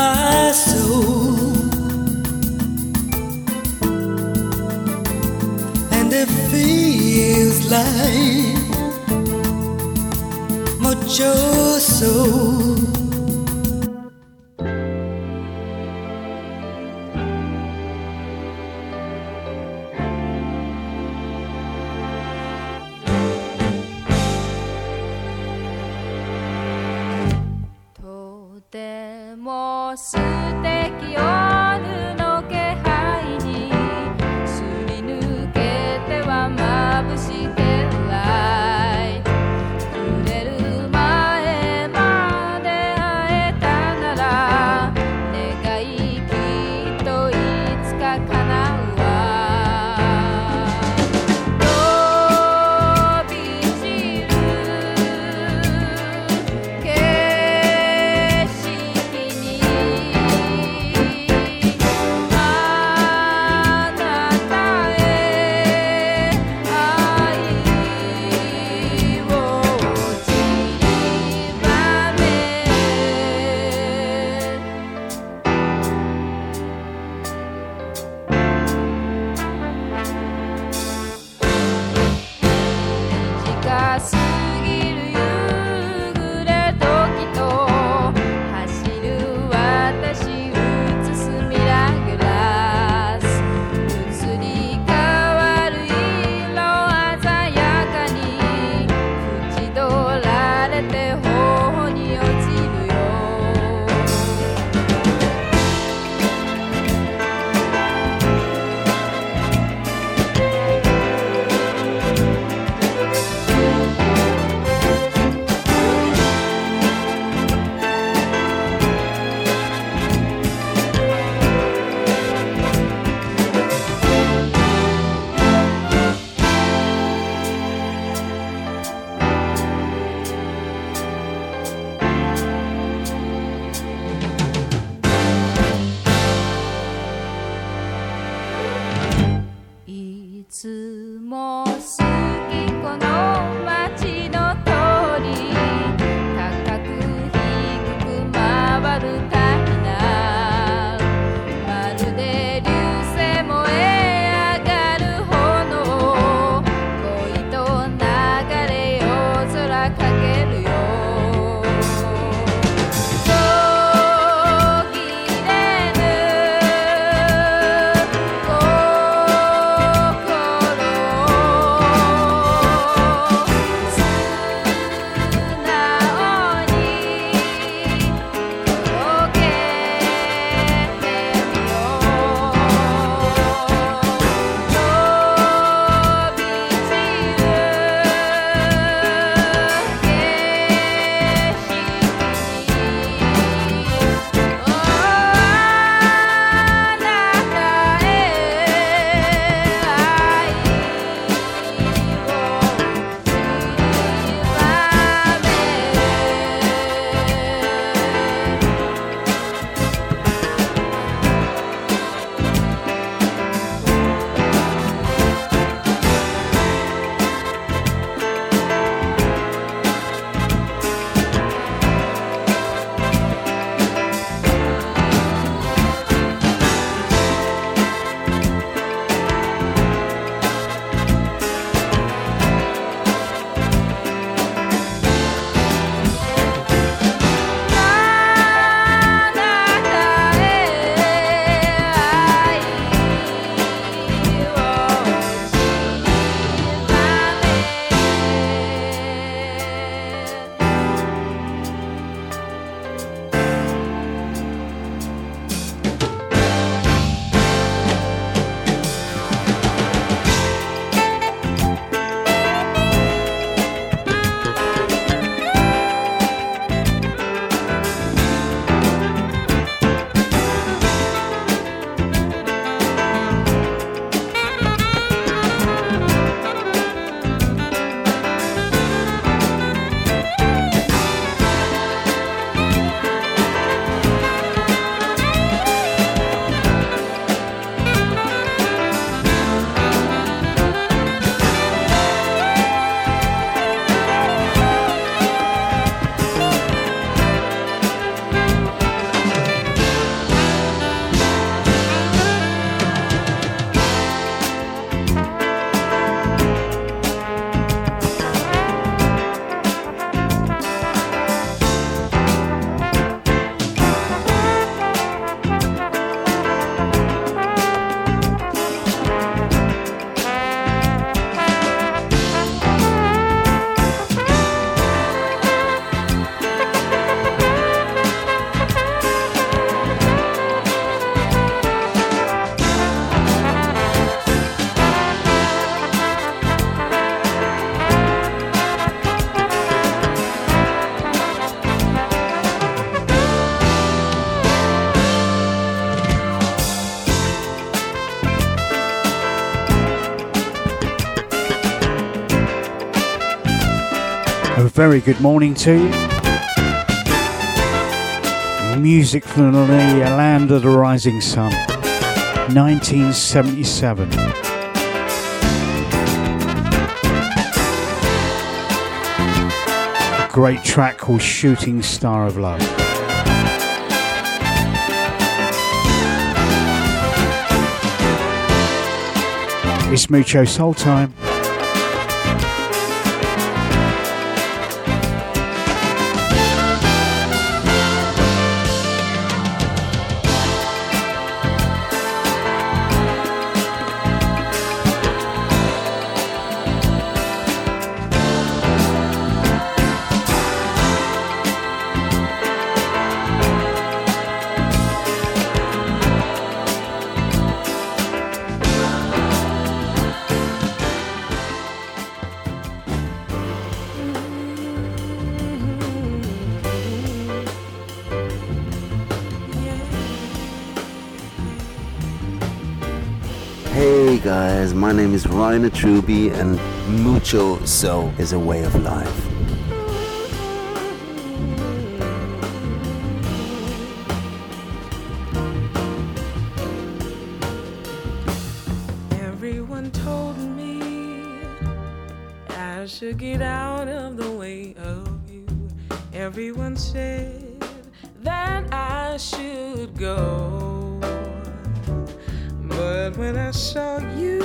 my soul. And it feels like Mucho Soul. Very good morning to you. Music from the land of the rising sun, 1977. A great track called Shooting Star of Love. It's Mucho Soul Time. Ryan Truby, and Mucho Soul is a way of life. Everyone told me I should get out of the way of you. Everyone said that I should go. But when I saw you,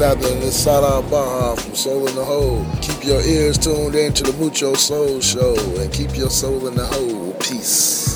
What's happening? It's Sada from Soul in the Hole. Keep your ears tuned in to the Mucho Soul Show and keep your soul in the hole. Peace.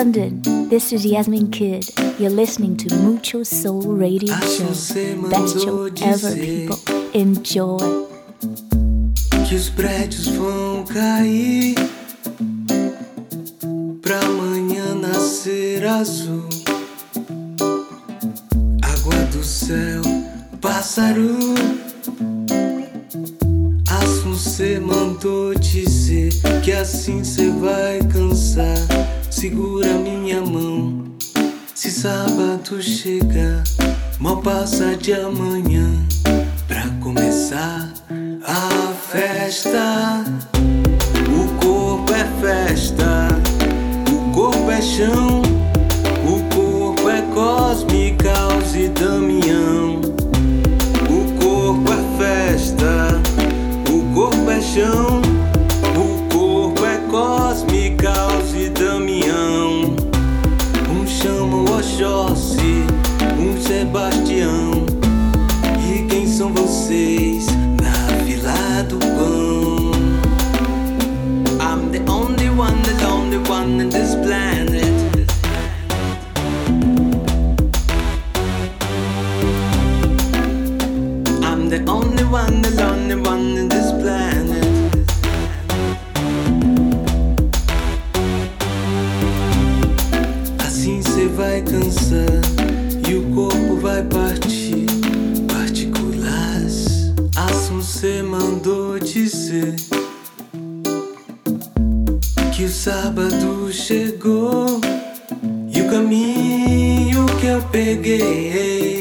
London, this is Yasmin Kid. You're listening to Mucho Soul Radio Show. Best show ever, people. Enjoy. Que os prédios vão cair de amanhã pra começar a festa. O corpo é festa, o corpo é chão, o corpo é Cosme, Caos e Damião. O corpo é festa, o corpo é chão. Oxóssi, one, the lonely one in this planet. Assim cê vai cansar e o corpo vai partir. Partículas, assim cê mandou dizer. Que o sábado chegou e o caminho que eu peguei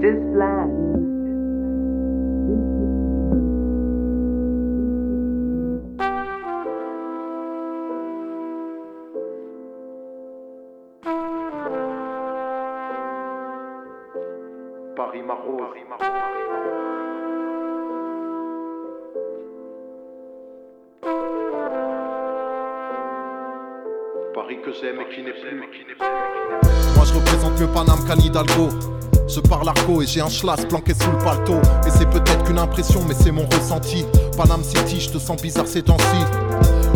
This. Paris Marose. Paris que j'aime et qui n'est plus. Moi je représente mieux Paname qu'Anne Hidalgo. Je parle arco et j'ai un schlass planqué sous le paletot. Et c'est peut-être qu'une impression, mais c'est mon ressenti. Paname City, je te sens bizarre ces temps-ci.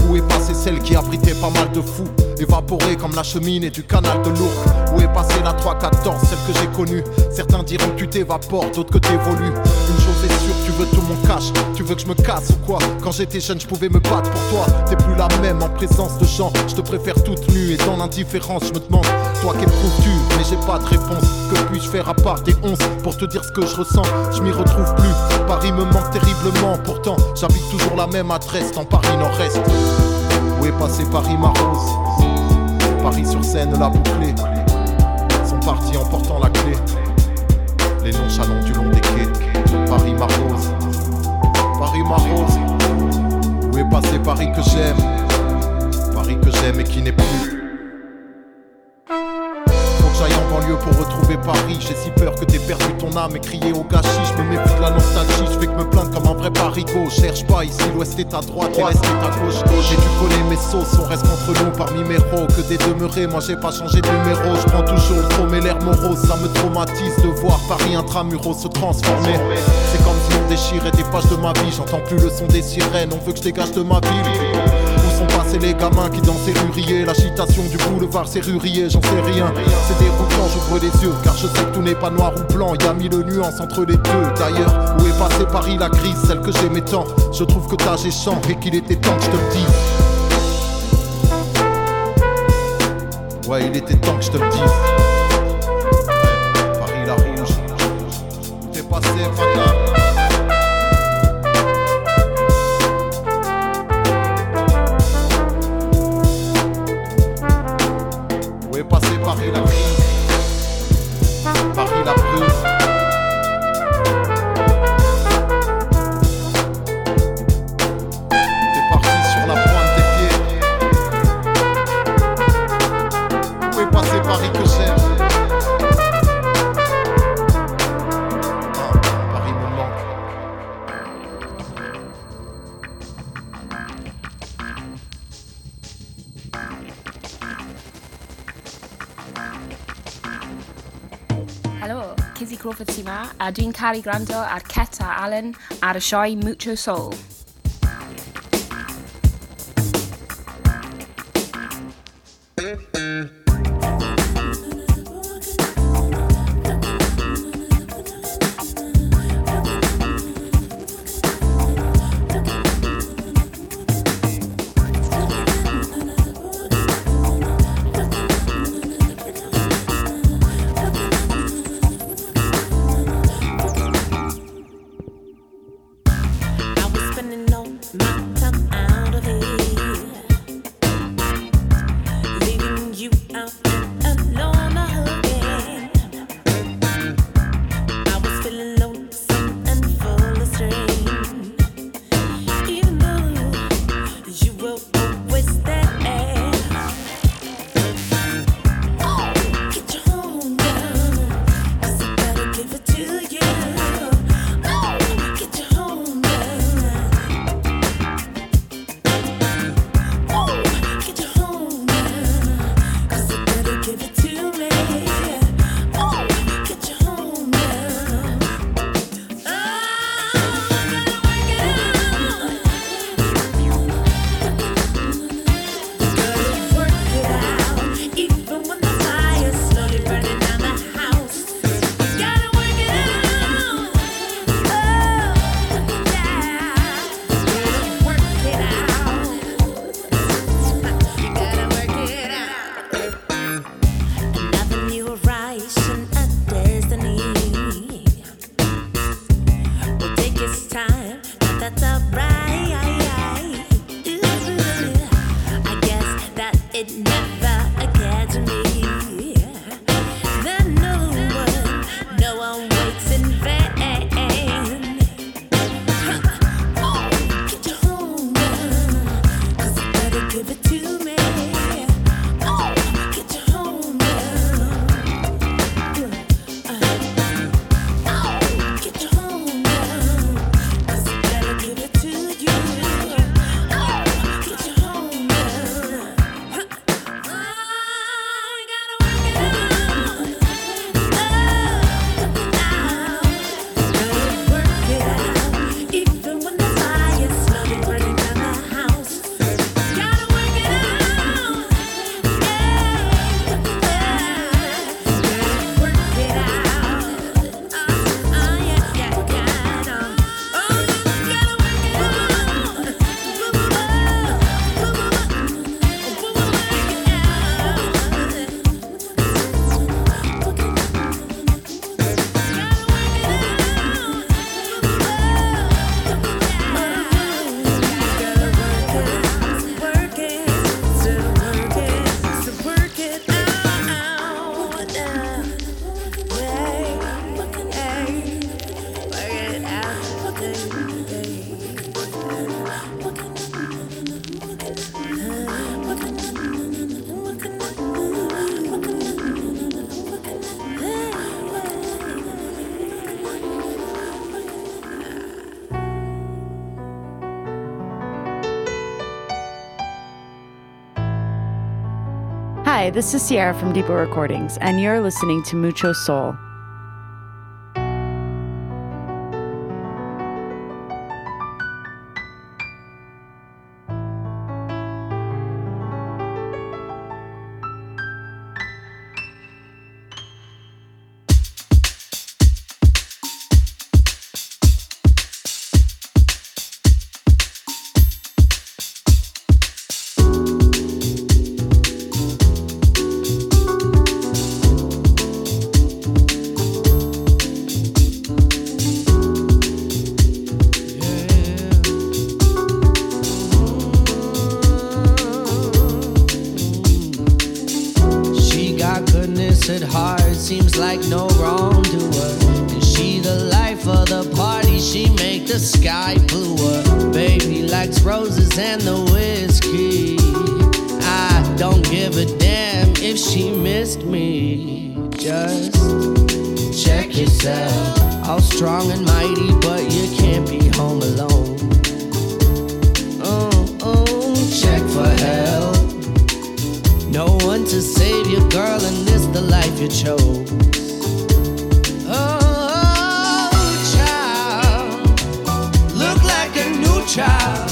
Où est passée celle qui abritait pas mal de fous? Évaporée comme la cheminée du canal de l'Ourcq Où est passée la 314, celle que j'ai connue. Certains diront que tu t'évapores, d'autres que t'évolues. Une chose est sûre, tu veux tout mon cash. Tu veux que je me casse ou quoi? Quand j'étais jeune, je pouvais me battre pour toi. T'es plus la même en présence de gens. Je te préfère toute nue et dans l'indifférence Je me demande, toi qu'éprouves-tu Mais j'ai pas de réponse. Que puis-je faire à part des 11 Pour te dire ce que je ressens? Je m'y retrouve plus. Paris me manque terriblement. Pourtant, j'habite toujours la même adresse Dans Paris Nord-Est. Où est passé Paris Marose Paris sur scène l'a bouclé Sont partis en portant la clé. Les nonchalants du long des quais. Paris Marose Paris Marose Où est passé Paris que j'aime? Paris que j'aime et qui n'est plus J'ai si peur que t'aies perdu ton âme et crier au gâchis. Je me méfie de la nostalgie, je fais que me plaindre comme un vrai parigo. Cherche pas ici, l'ouest est à droite l'est est à gauche. J'ai dû coller mes sauces, on reste contre nous parmi mes héros. Que des demeurés, moi j'ai pas changé de numéro. Je prends toujours trop, mais l'air morose, ça me traumatise de voir Paris intramuros se transformer. C'est comme si on déchirait des pages de ma vie. J'entends plus le son des sirènes, on veut que je dégage de ma ville c'est les gamins qui dansent rurier. L'agitation du boulevard serrurier, j'en sais rien. C'est déroutant, j'ouvre les yeux, car je sais que tout n'est pas noir ou blanc. Y a mille nuances entre les deux. D'ailleurs, où est passée Paris la crise, celle que j'aimais tant Je trouve que t'as géchant et qu'il était temps que je te le dise. Ouais, il était temps que je te le dise. Paris la rouge, t'es passé. a dwi'n caru gwrando ar Ceta Allen ar y sioe Mucho Soul. this is Sierra from Deeper Recordings, and you're listening to Mucho Soul. She missed me. Just check yourself. All strong and mighty, but you can't be home alone. Oh, oh, check for help. No one to save you, girl, and this the life you chose. Oh, child, look like a new child,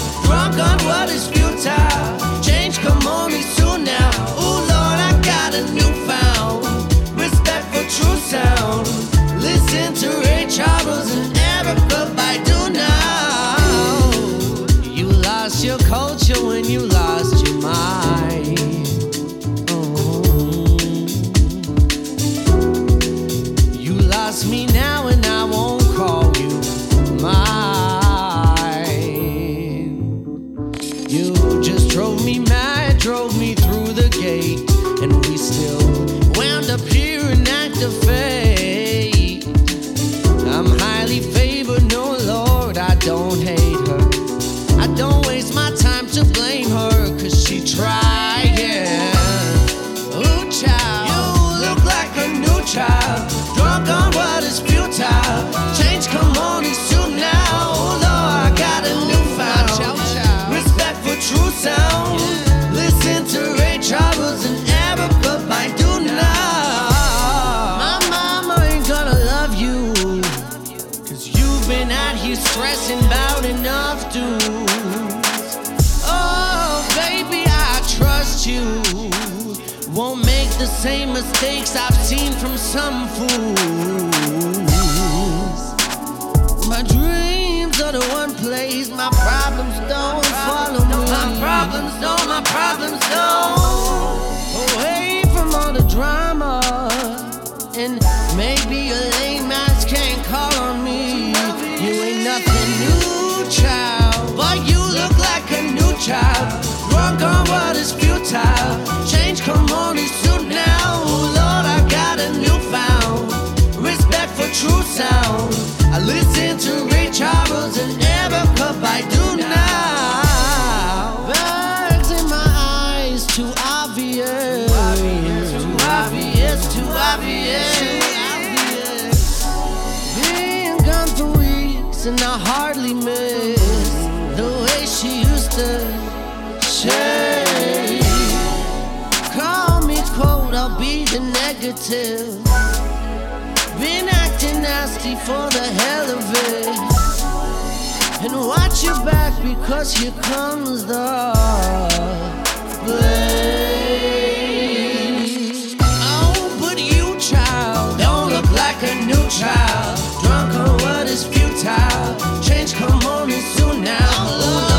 same mistakes I've seen from some fools. My dreams are the one place my problems don't follow me. My problems don't, my problems don't. Away from all the drama. And maybe a lame ass can't call on me. You ain't nothing new, child. But you look like a new child. Drunk on what is futile. Change come only soon true sound. I listen to Ray Charles and now. In my eyes, too obvious. Too obvious, too obvious. Been gone for weeks and I hardly miss the way she used to shake. Call me cold, I'll be the negative. Been acting nasty for the hell of it. And watch your back because here comes the blame. Oh, but you, child, don't look like a new child. Drunk on what is futile. Change come only soon now. Oh,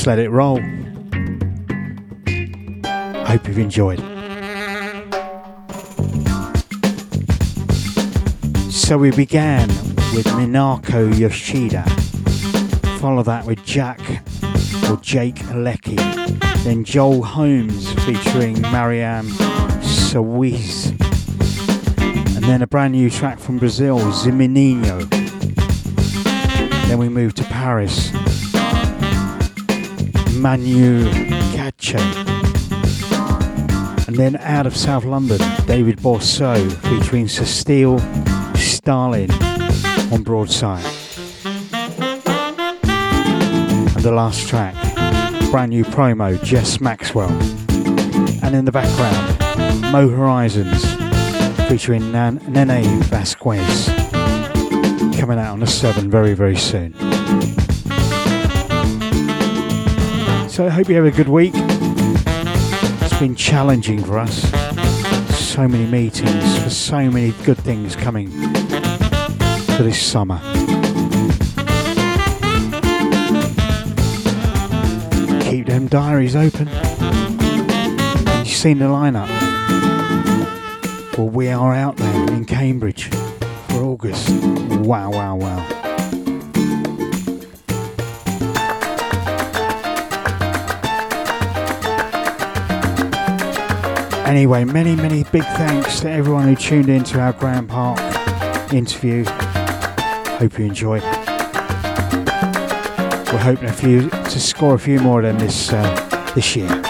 just let it roll. Hope you've enjoyed. So we began with Minako Yoshida. Follow that with Jack or Jake Alecki. Then Joel Holmes featuring Marianne Sawiz. And then a brand new track from Brazil, Ziminino. Then we moved to Paris. Manu Katché. And then out of South London, David Borso featuring Cecile Stalin on Broadside. And the last track, brand new promo, Jess Maxwell. And in the background, Mo Horizons featuring Nan- Nene Vasquez. Coming out on the 7 very, very soon. So I hope you have a good week. It's been challenging for us. So many meetings, so many good things coming for this summer. Keep them diaries open. You've seen the lineup. Well, we are out there in Cambridge for August. Wow, wow, wow. Anyway, many, many big thanks to everyone who tuned in to our Grand Park interview. Hope you enjoyed. We're hoping a few to score a few more than this uh, this year.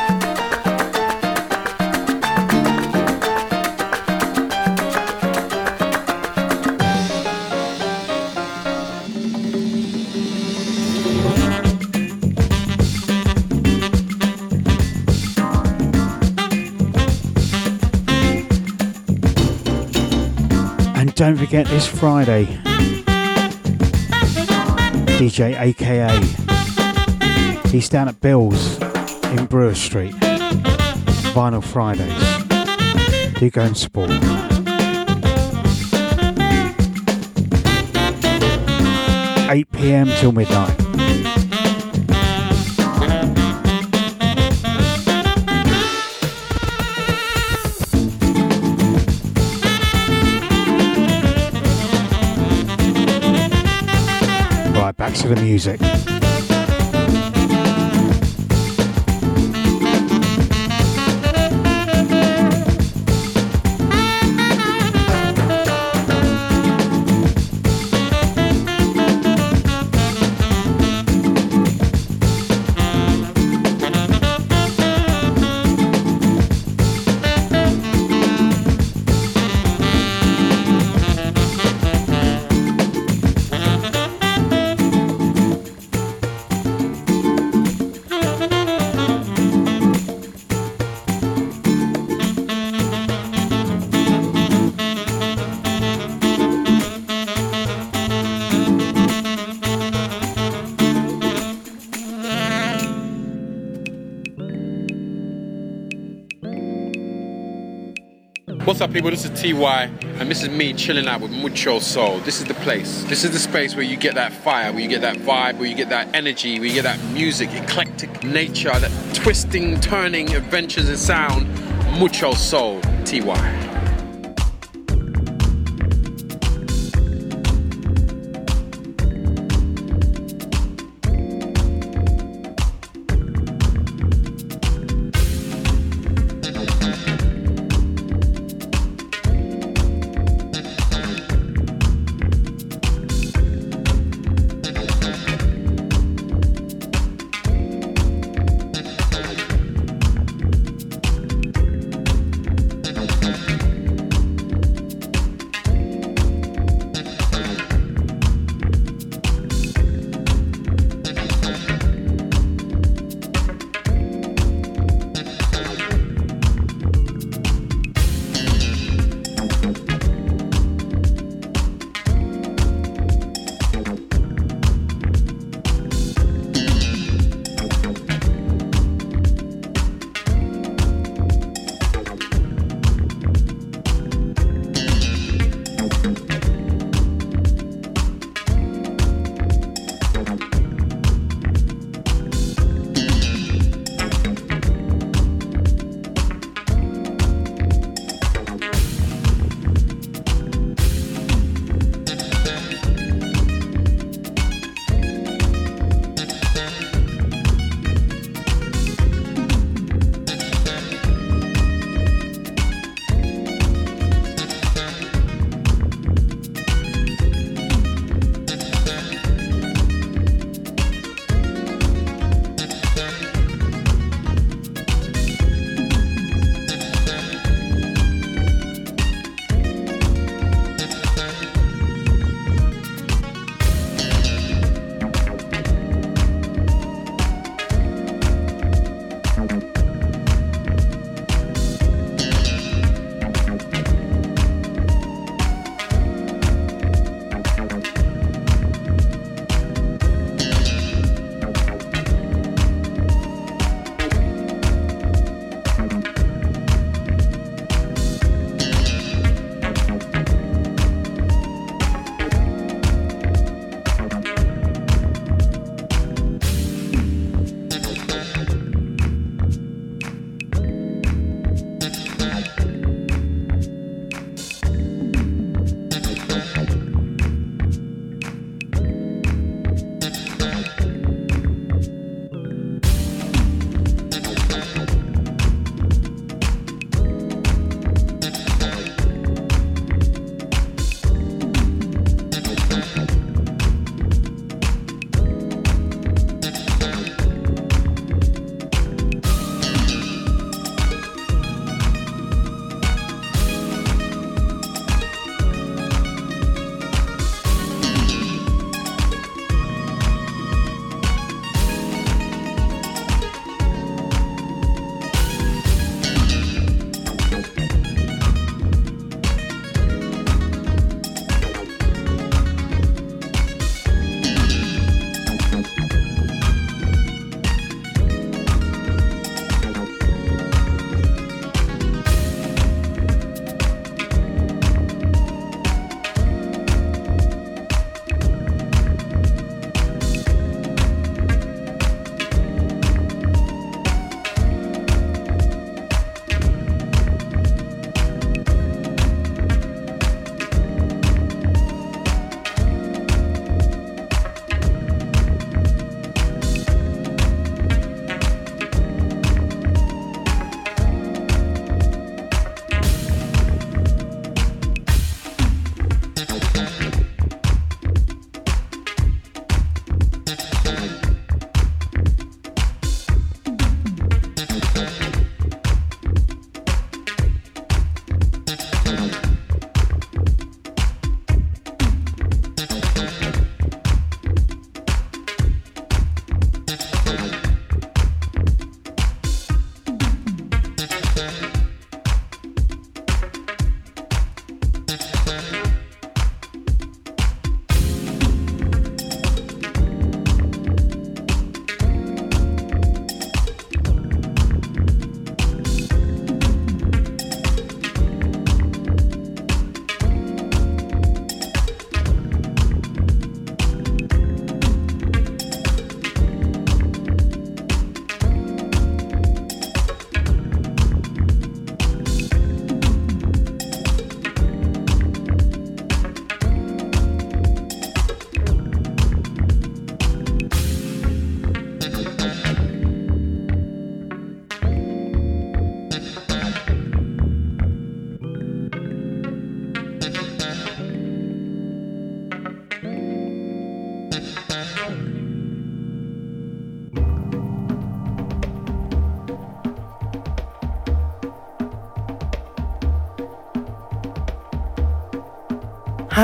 Don't this Friday, DJ AKA. He's down at Bill's in Brewer Street. Vinyl Fridays. Do go and support. Eight PM till midnight. To the music. What's up, people? This is TY, and this is me chilling out with Mucho Soul. This is the place. This is the space where you get that fire, where you get that vibe, where you get that energy, where you get that music, eclectic nature, that twisting, turning adventures in sound. Mucho Soul, TY.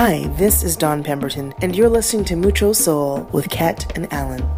Hi, this is Don Pemberton, and you're listening to Mucho Soul with Ket and Alan.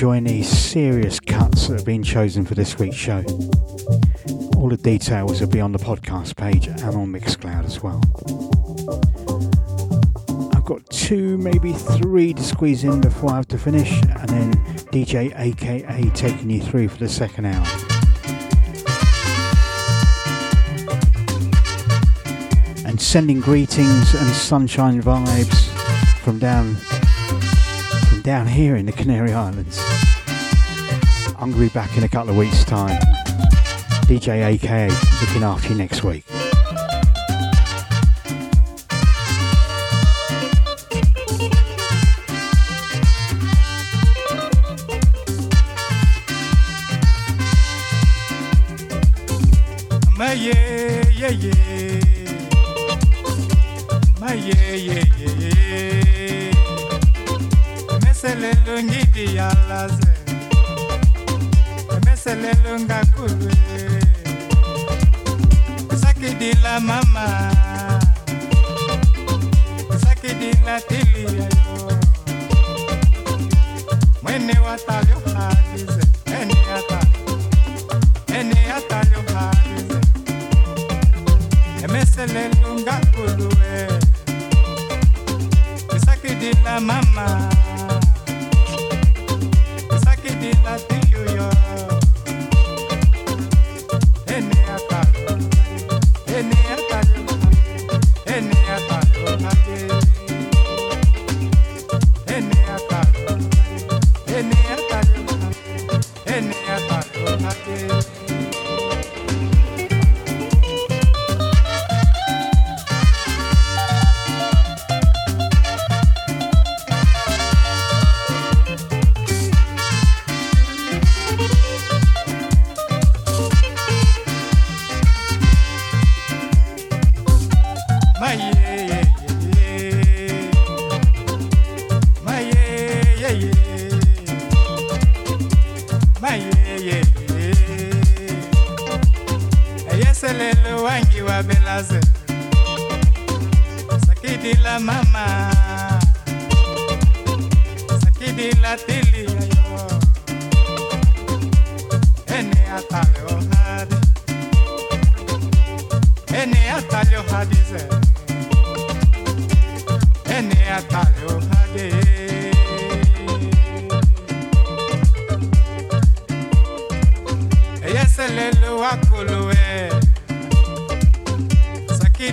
Enjoying these serious cuts that have been chosen for this week's show. All the details will be on the podcast page and on Mixcloud as well. I've got two, maybe three to squeeze in before I have to finish, and then DJ AKA taking you through for the second hour. And sending greetings and sunshine vibes from down down here in the Canary Islands. I'm gonna be back in a couple of weeks' time. DJ AKA looking after you next week.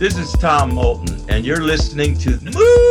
this is Tom Moulton, and you're listening to Mucho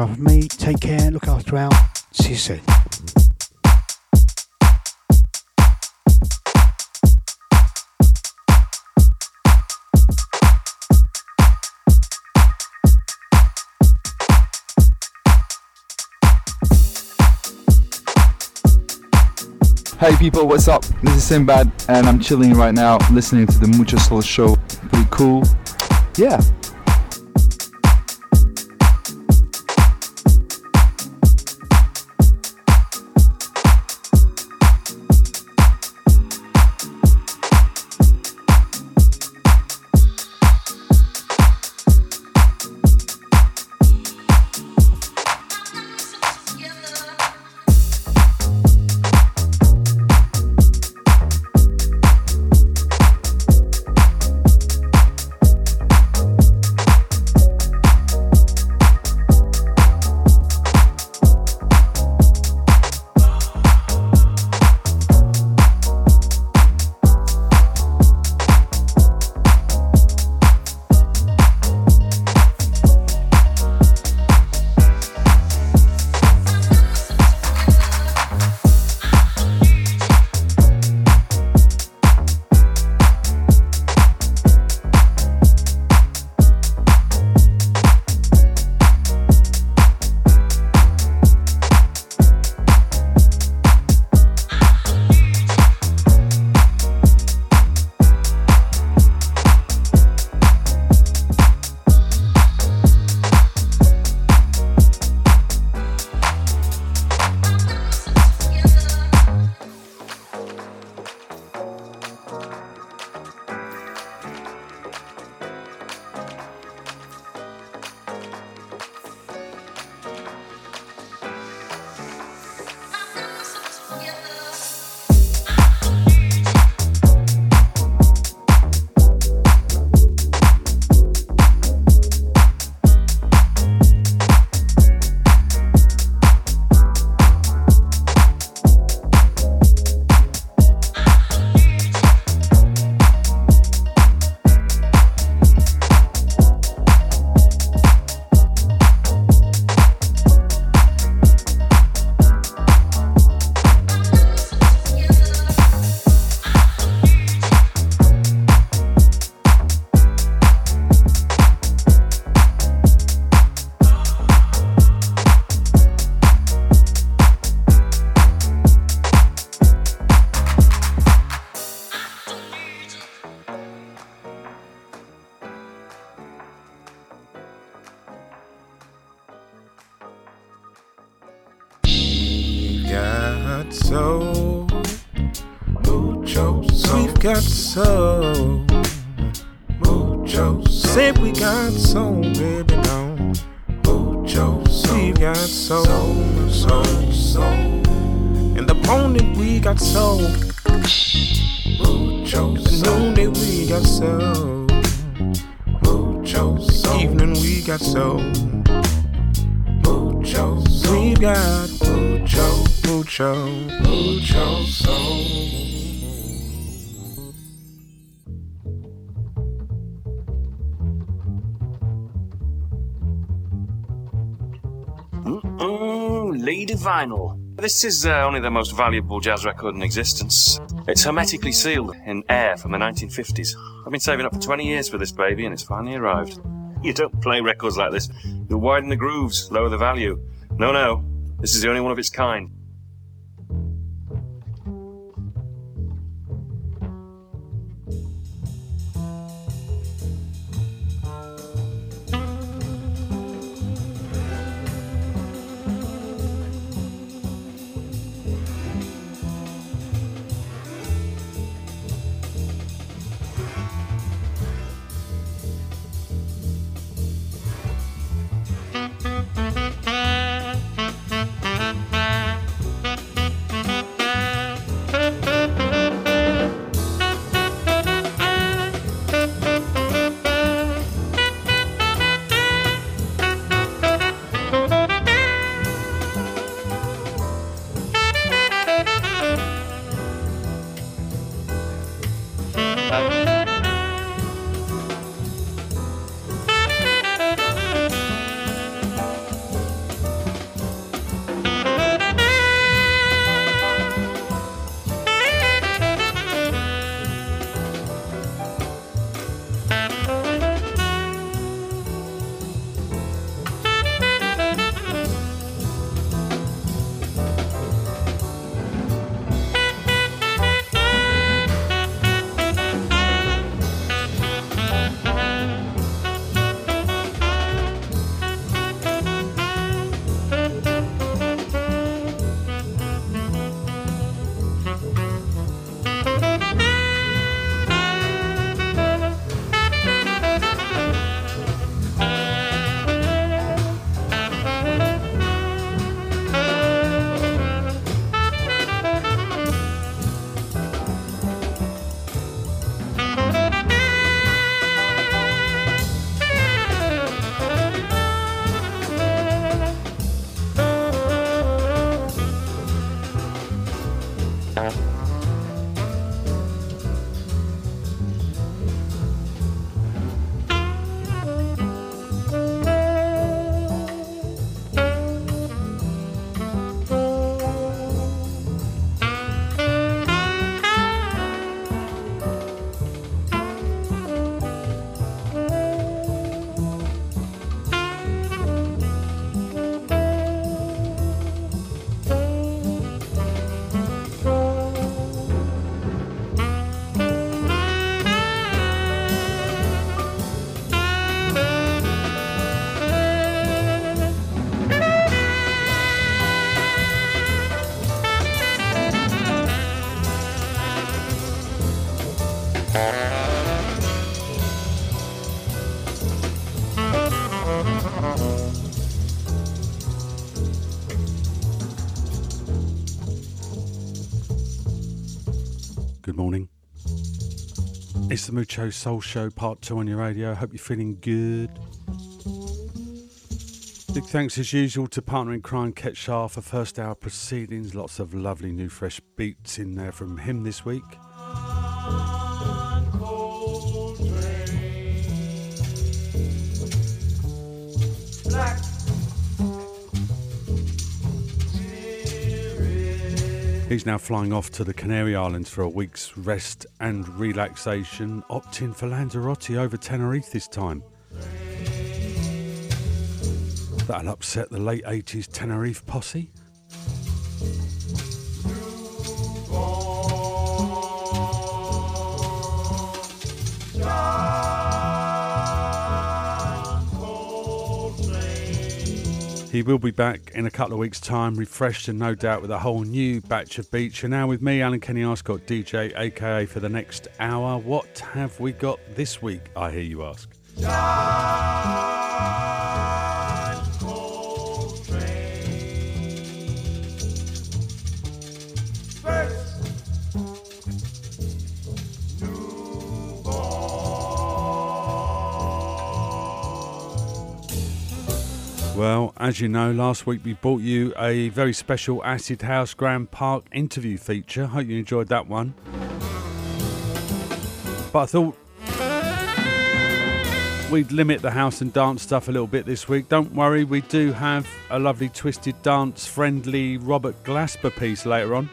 From me. Take care. Look after out. See you soon. Hey people, what's up? This is Sinbad, and I'm chilling right now listening to the Mucho Soul show. Pretty cool. Yeah. This is uh, only the most valuable jazz record in existence. It's hermetically sealed in air from the 1950s. I've been saving up for 20 years for this baby, and it's finally arrived. You don't play records like this. You'll widen the grooves, lower the value. No, no. This is the only one of its kind. The Mucho Soul Show, part two on your radio. Hope you're feeling good. Big thanks as usual to partner in crime Ket for first hour proceedings. Lots of lovely new fresh beats in there from him this week. He's now flying off to the Canary Islands for a week's rest and relaxation, opting for Lanzarote over Tenerife this time. That'll upset the late 80s Tenerife posse. He will be back in a couple of weeks' time, refreshed and no doubt with a whole new batch of beats. And now with me, Alan Kenny Arscott, DJ, aka for the next hour. What have we got this week? I hear you ask. Well, as you know, last week we brought you a very special Acid House Grand Park interview feature. Hope you enjoyed that one. But I thought we'd limit the house and dance stuff a little bit this week. Don't worry, we do have a lovely twisted dance friendly Robert Glasper piece later on.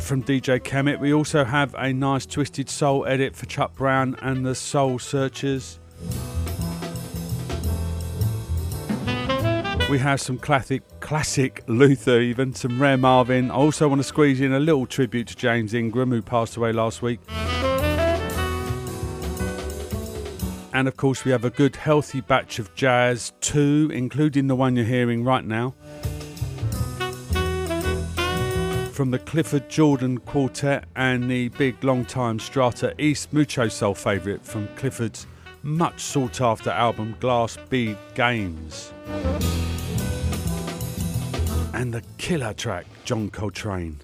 From DJ Kemet, we also have a nice twisted soul edit for Chuck Brown and the Soul Searchers. We have some classic, classic Luther, even some rare Marvin. I also want to squeeze in a little tribute to James Ingram, who passed away last week. And of course, we have a good, healthy batch of jazz too, including the one you're hearing right now. From the Clifford Jordan Quartet and the big, long-time Strata East Mucho Soul favourite from Clifford's much sought after album Glass Bead Games. And the killer track John Coltrane.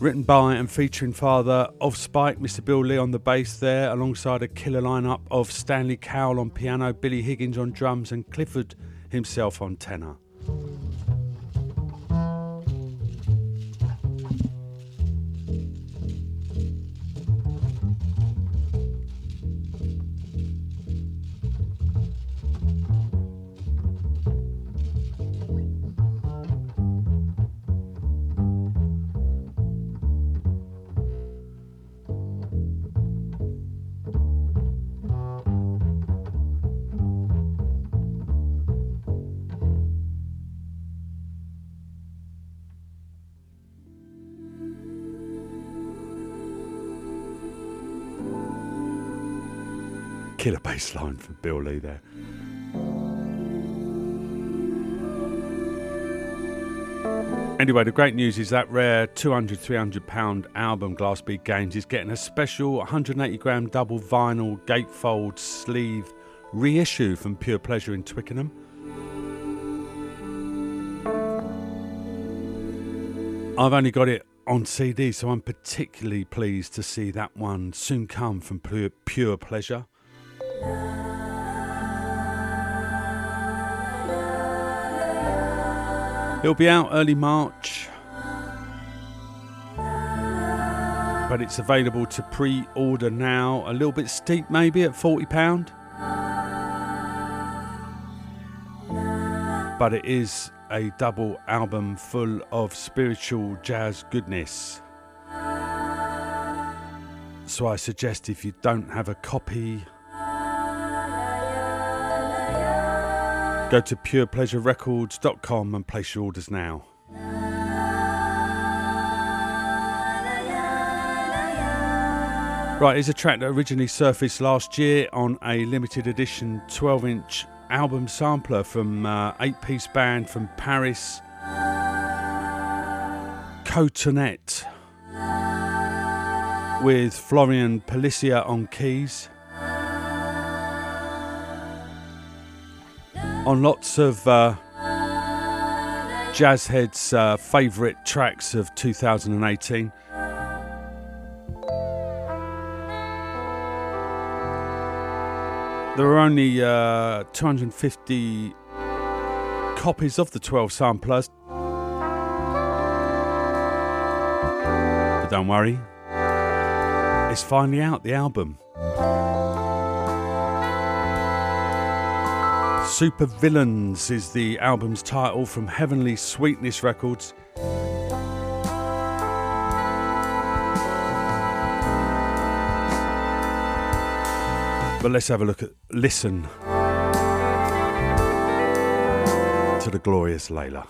Written by and featuring father of Spike, Mr. Bill Lee on the bass there, alongside a killer lineup of Stanley Cowell on piano, Billy Higgins on drums, and Clifford himself on tenor. Bass line from Bill Lee there. Anyway, the great news is that rare 200, 300 pound album Glass Bead Games is getting a special 180 gram double vinyl gatefold sleeve reissue from Pure Pleasure in Twickenham. I've only got it on CD, so I'm particularly pleased to see that one soon come from Pure Pleasure. It'll be out early March, but it's available to pre order now. A little bit steep, maybe at £40. But it is a double album full of spiritual jazz goodness. So I suggest if you don't have a copy, Go to purepleasurerecords.com and place your orders now. Right, here's a track that originally surfaced last year on a limited edition 12 inch album sampler from uh, eight piece band from Paris, Cotonete, with Florian Pellissier on keys. On lots of uh, Jazzhead's uh, favourite tracks of 2018. There are only uh, 250 copies of the 12 samplers. But don't worry, it's finally out, the album. Super Villains is the album's title from Heavenly Sweetness Records. But let's have a look at, listen to the glorious Layla.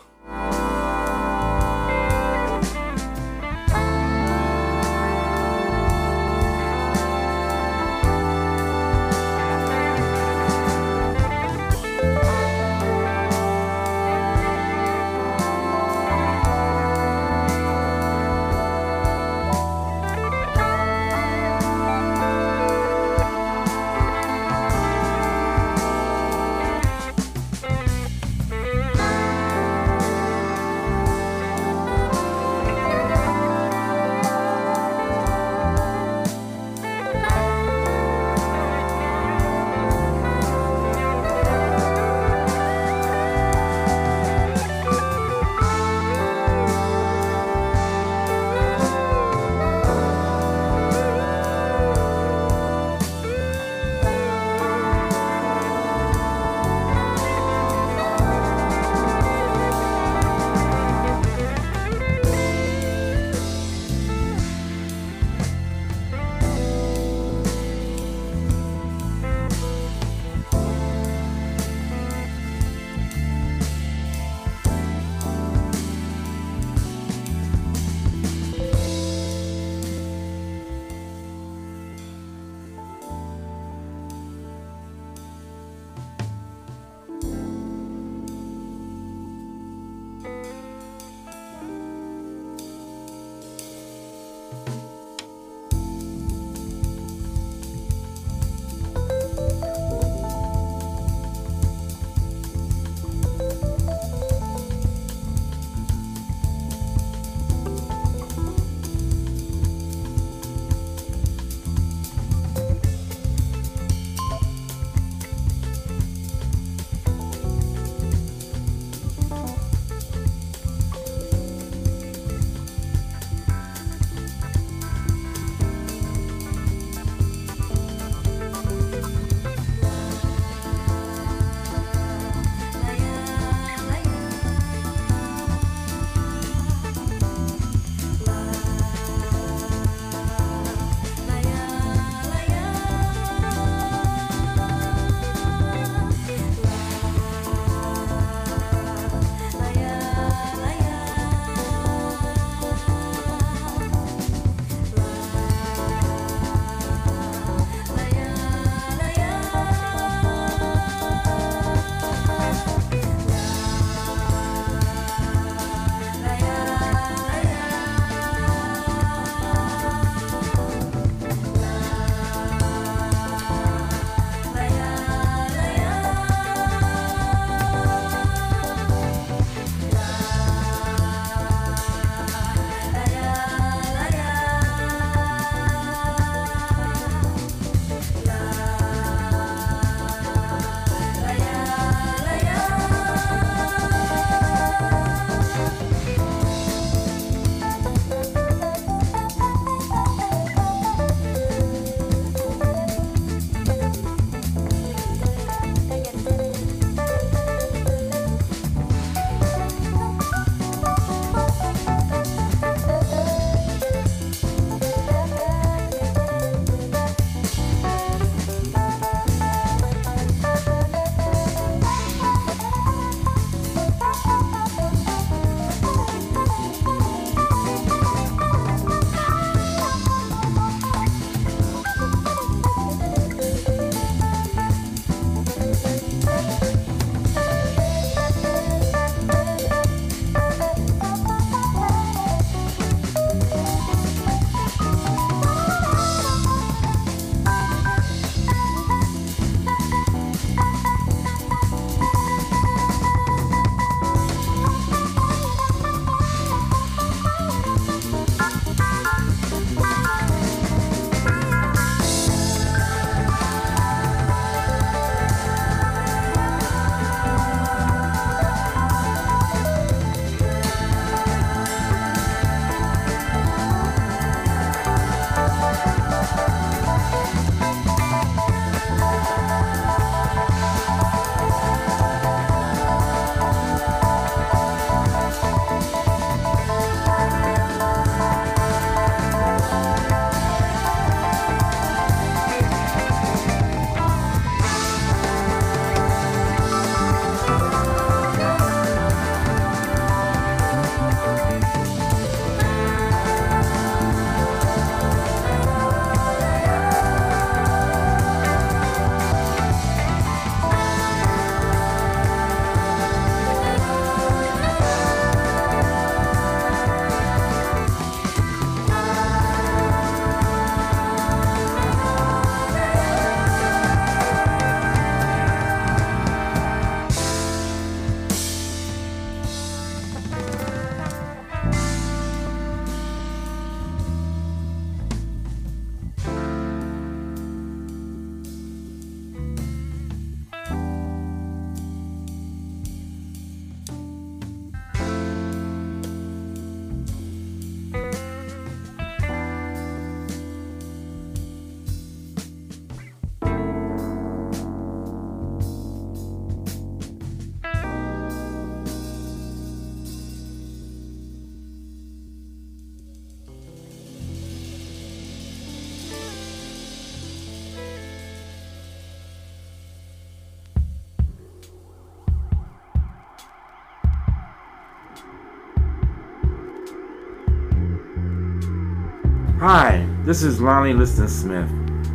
This is Lonnie Liston Smith,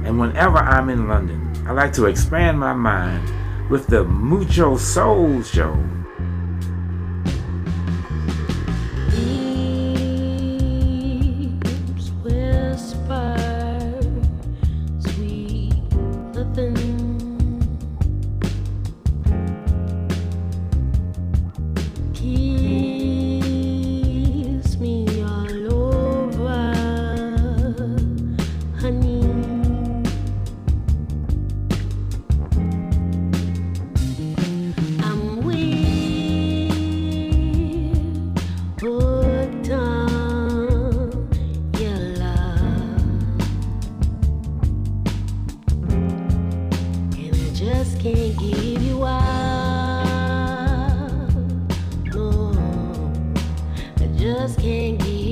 and whenever I'm in London, I like to expand my mind with the Mucho Soul Show. just can't get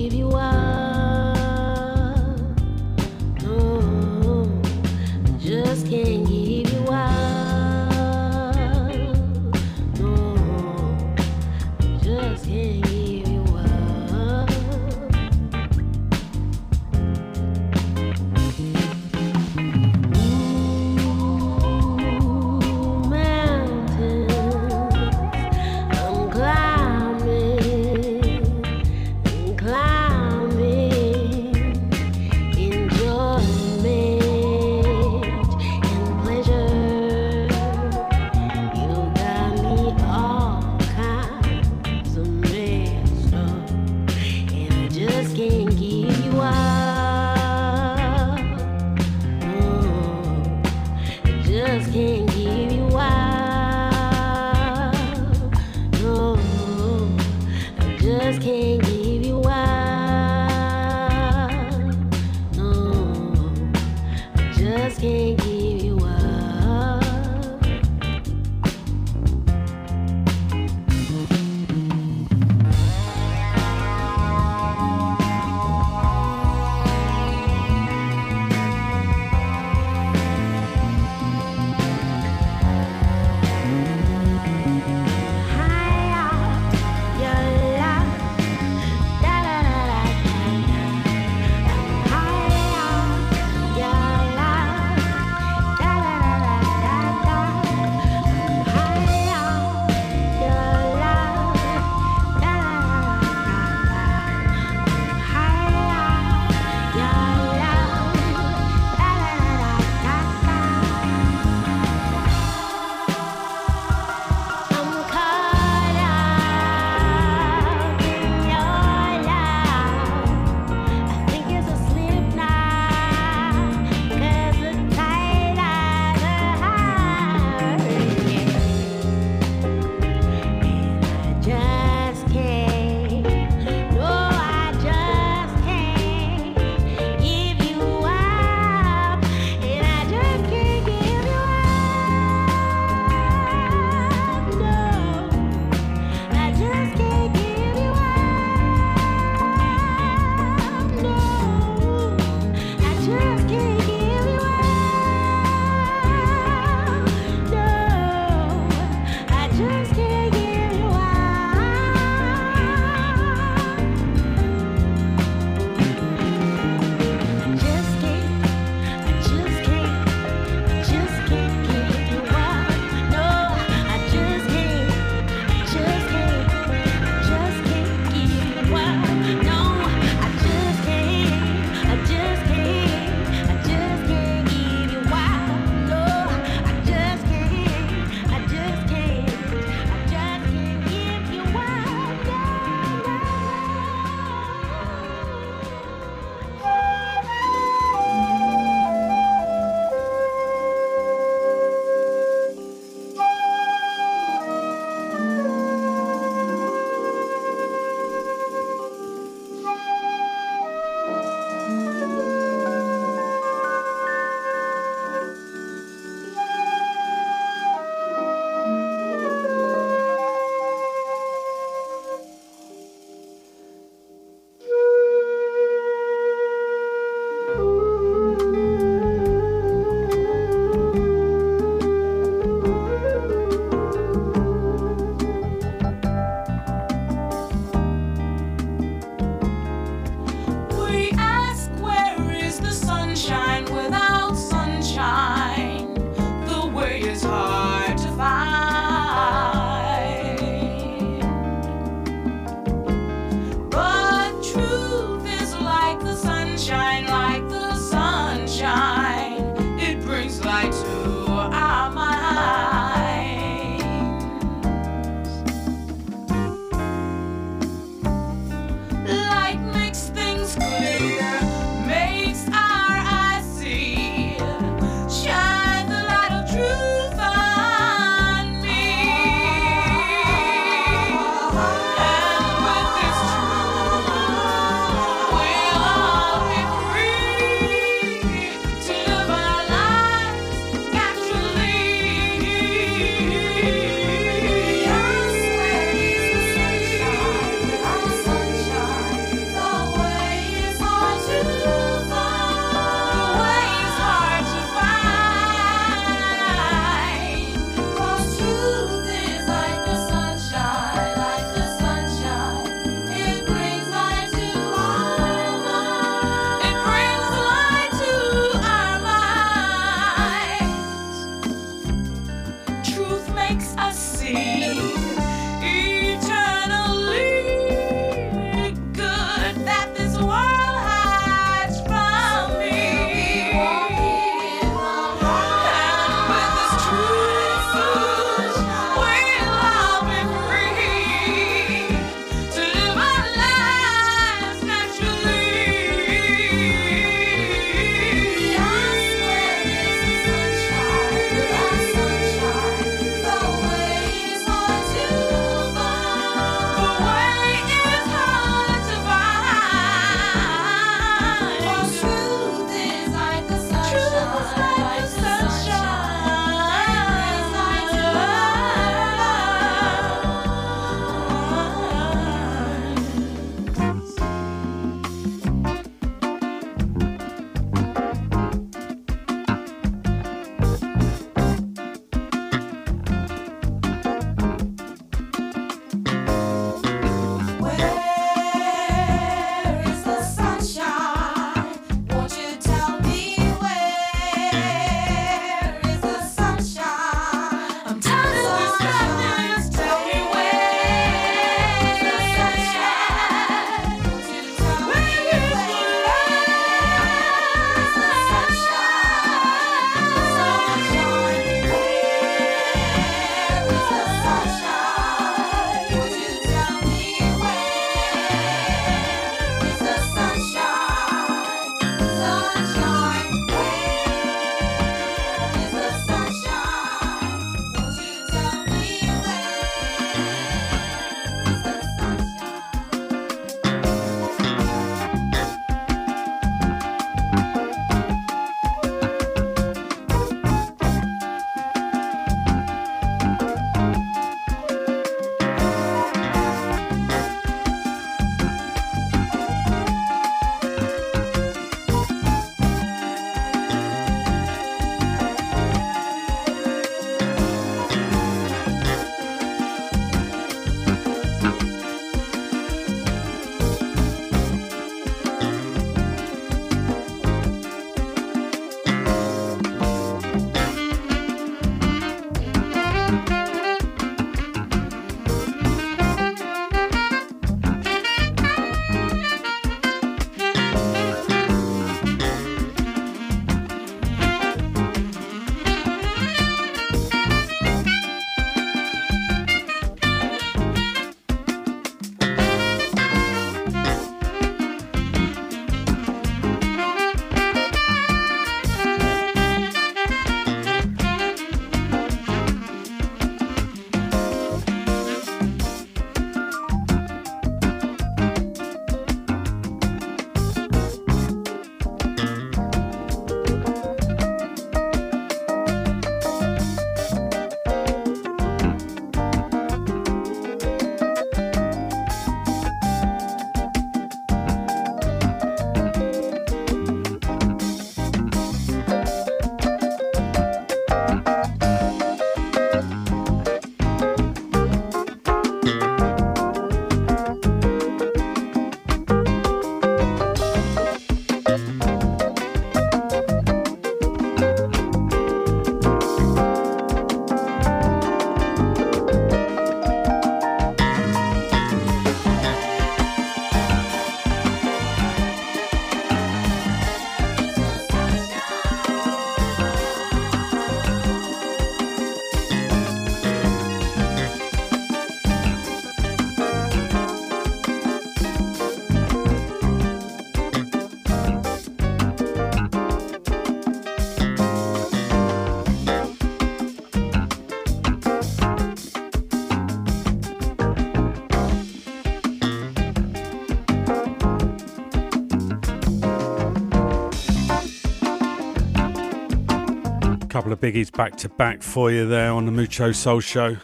couple of biggies back to back for you there on the Mucho Soul Show.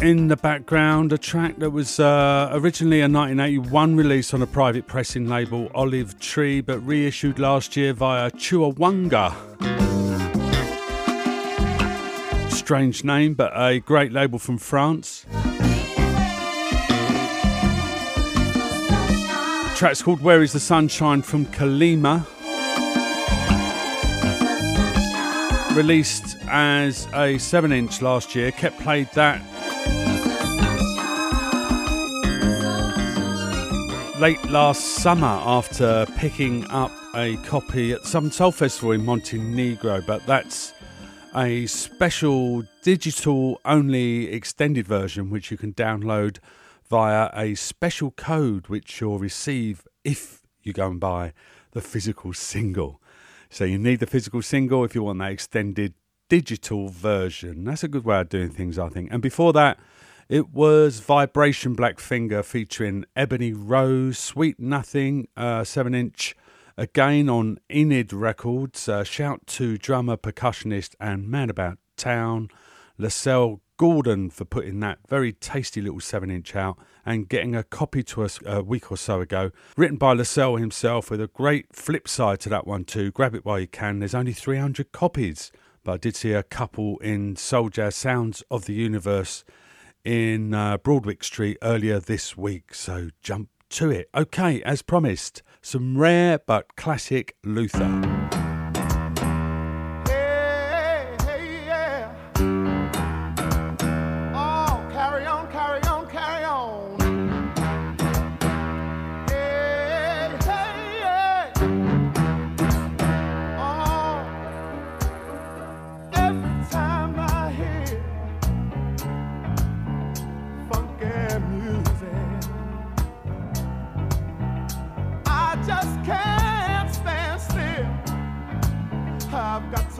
In the background, a track that was uh, originally a 1981 release on a private pressing label, Olive Tree, but reissued last year via Chuawanga. Strange name, but a great label from France. Track's called Where is the Sunshine from Kalima. Released as a 7 inch last year, Ket played that late last summer after picking up a copy at some soul festival in Montenegro, but that's a special digital only extended version which you can download via a special code which you'll receive if you go and buy the physical single. So you need the physical single if you want that extended digital version. That's a good way of doing things, I think. And before that, it was Vibration Black Finger featuring Ebony Rose, Sweet Nothing, uh, 7 inch, again on Enid Records. Uh, shout to drummer, percussionist, and man about town, Lascelles Gordon for putting that very tasty little 7 inch out and getting a copy to us a week or so ago. Written by Lascelles himself with a great flip side to that one too. Grab it while you can. There's only 300 copies, but I did see a couple in Soul Jazz Sounds of the Universe in uh, Broadwick Street earlier this week. So jump to it. Okay, as promised, some rare but classic Luther.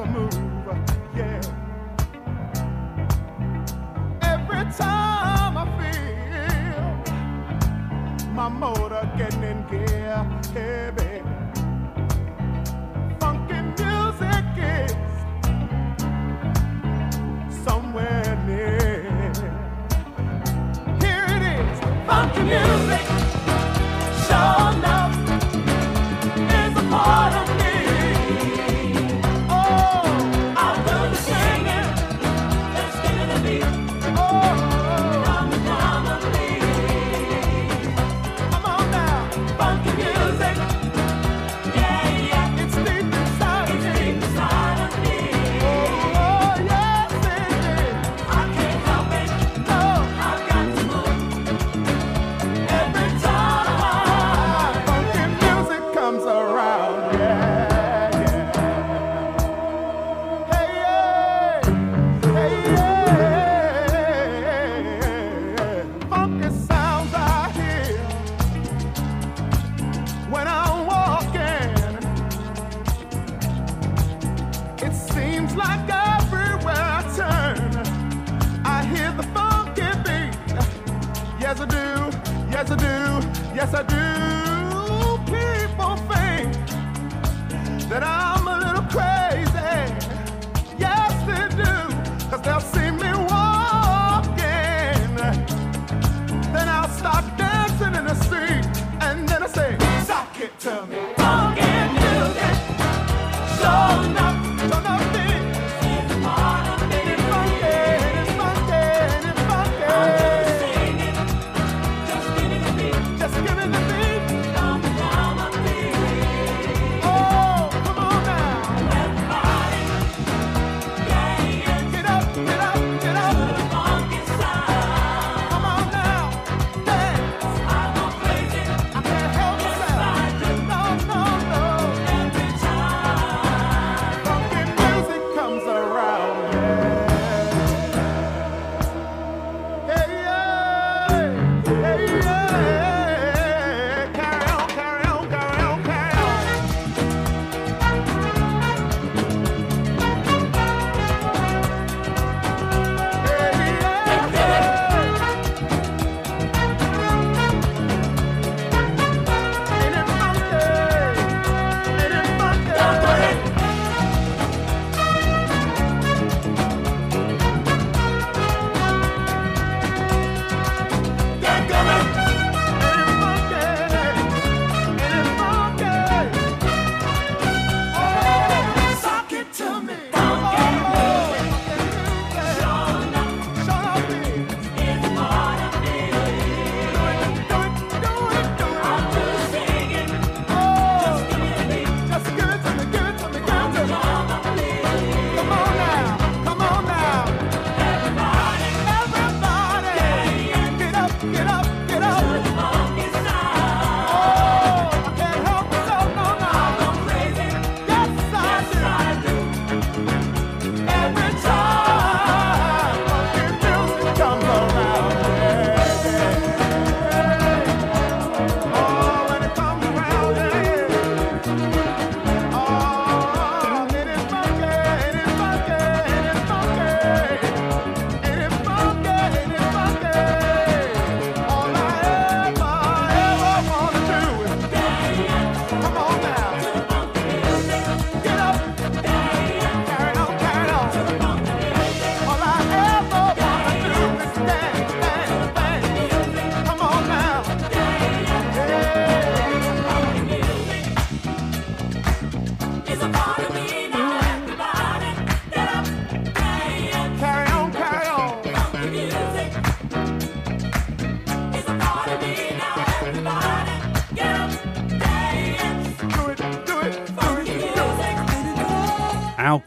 a move, yeah. Every time I feel my motor getting in gear, hey baby. Funky music is somewhere near. Here it is, funky music.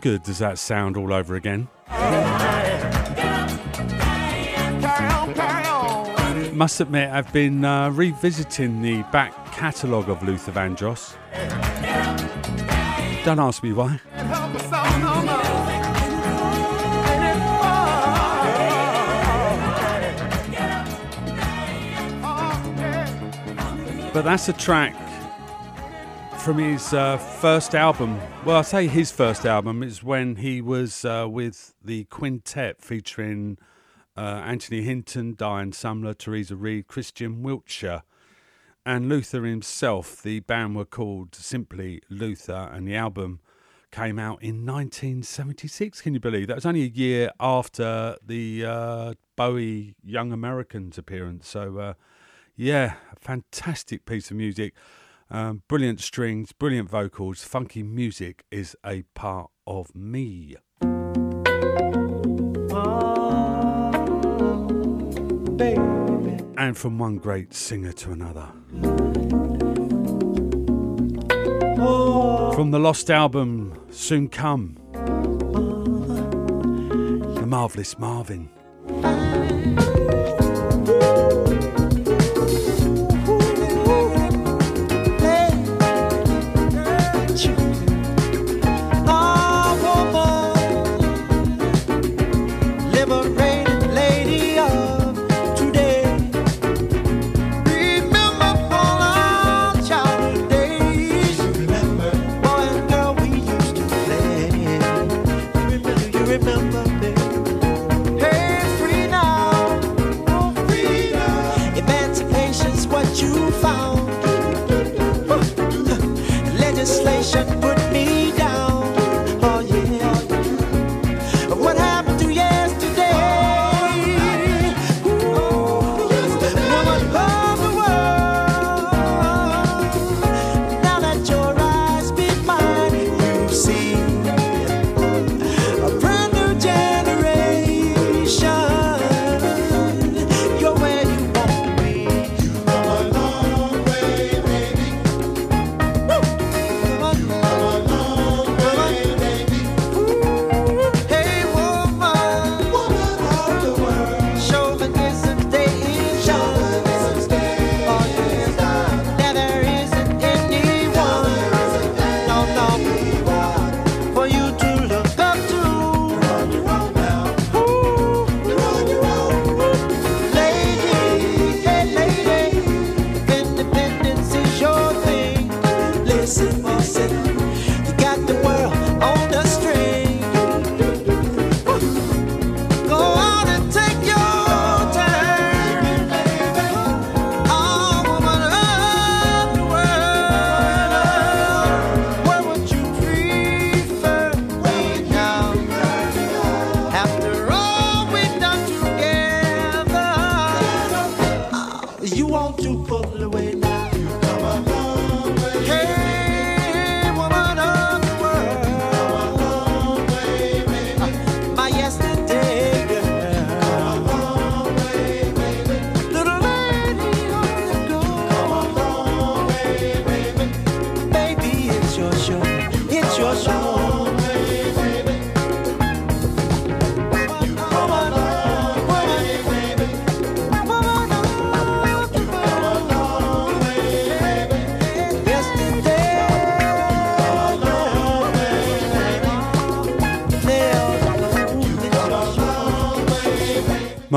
Good does that sound all over again? Must admit, I've been uh, revisiting the back catalogue of Luther Vandross. Don't ask me why. But that's a track from his uh, first album. Well, I say his first album is when he was uh, with the quintet featuring uh, Anthony Hinton, Diane Sumler, Teresa Reed, Christine Wiltshire, and Luther himself. The band were called simply Luther, and the album came out in 1976. Can you believe that? was only a year after the uh, Bowie Young Americans appearance. So, uh, yeah, a fantastic piece of music. Um, brilliant strings, brilliant vocals, funky music is a part of me. And from one great singer to another. From the lost album Soon Come, The Marvelous Marvin. liberated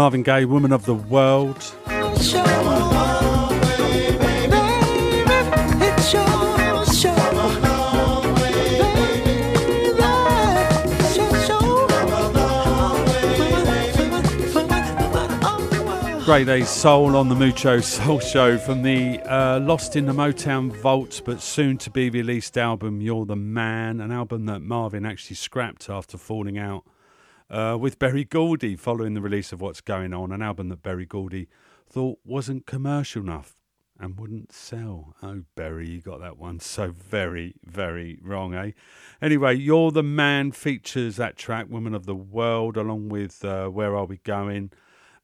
Marvin Gaye, Woman of the World. Great A's Soul on the Mucho Soul Show from the uh, Lost in the Motown Vaults but soon to be released album You're the Man, an album that Marvin actually scrapped after falling out uh, with Berry Gordy following the release of What's Going On, an album that Berry Gordy thought wasn't commercial enough and wouldn't sell. Oh, Berry, you got that one so very, very wrong, eh? Anyway, You're the Man features that track, Woman of the World, along with uh, Where Are We Going?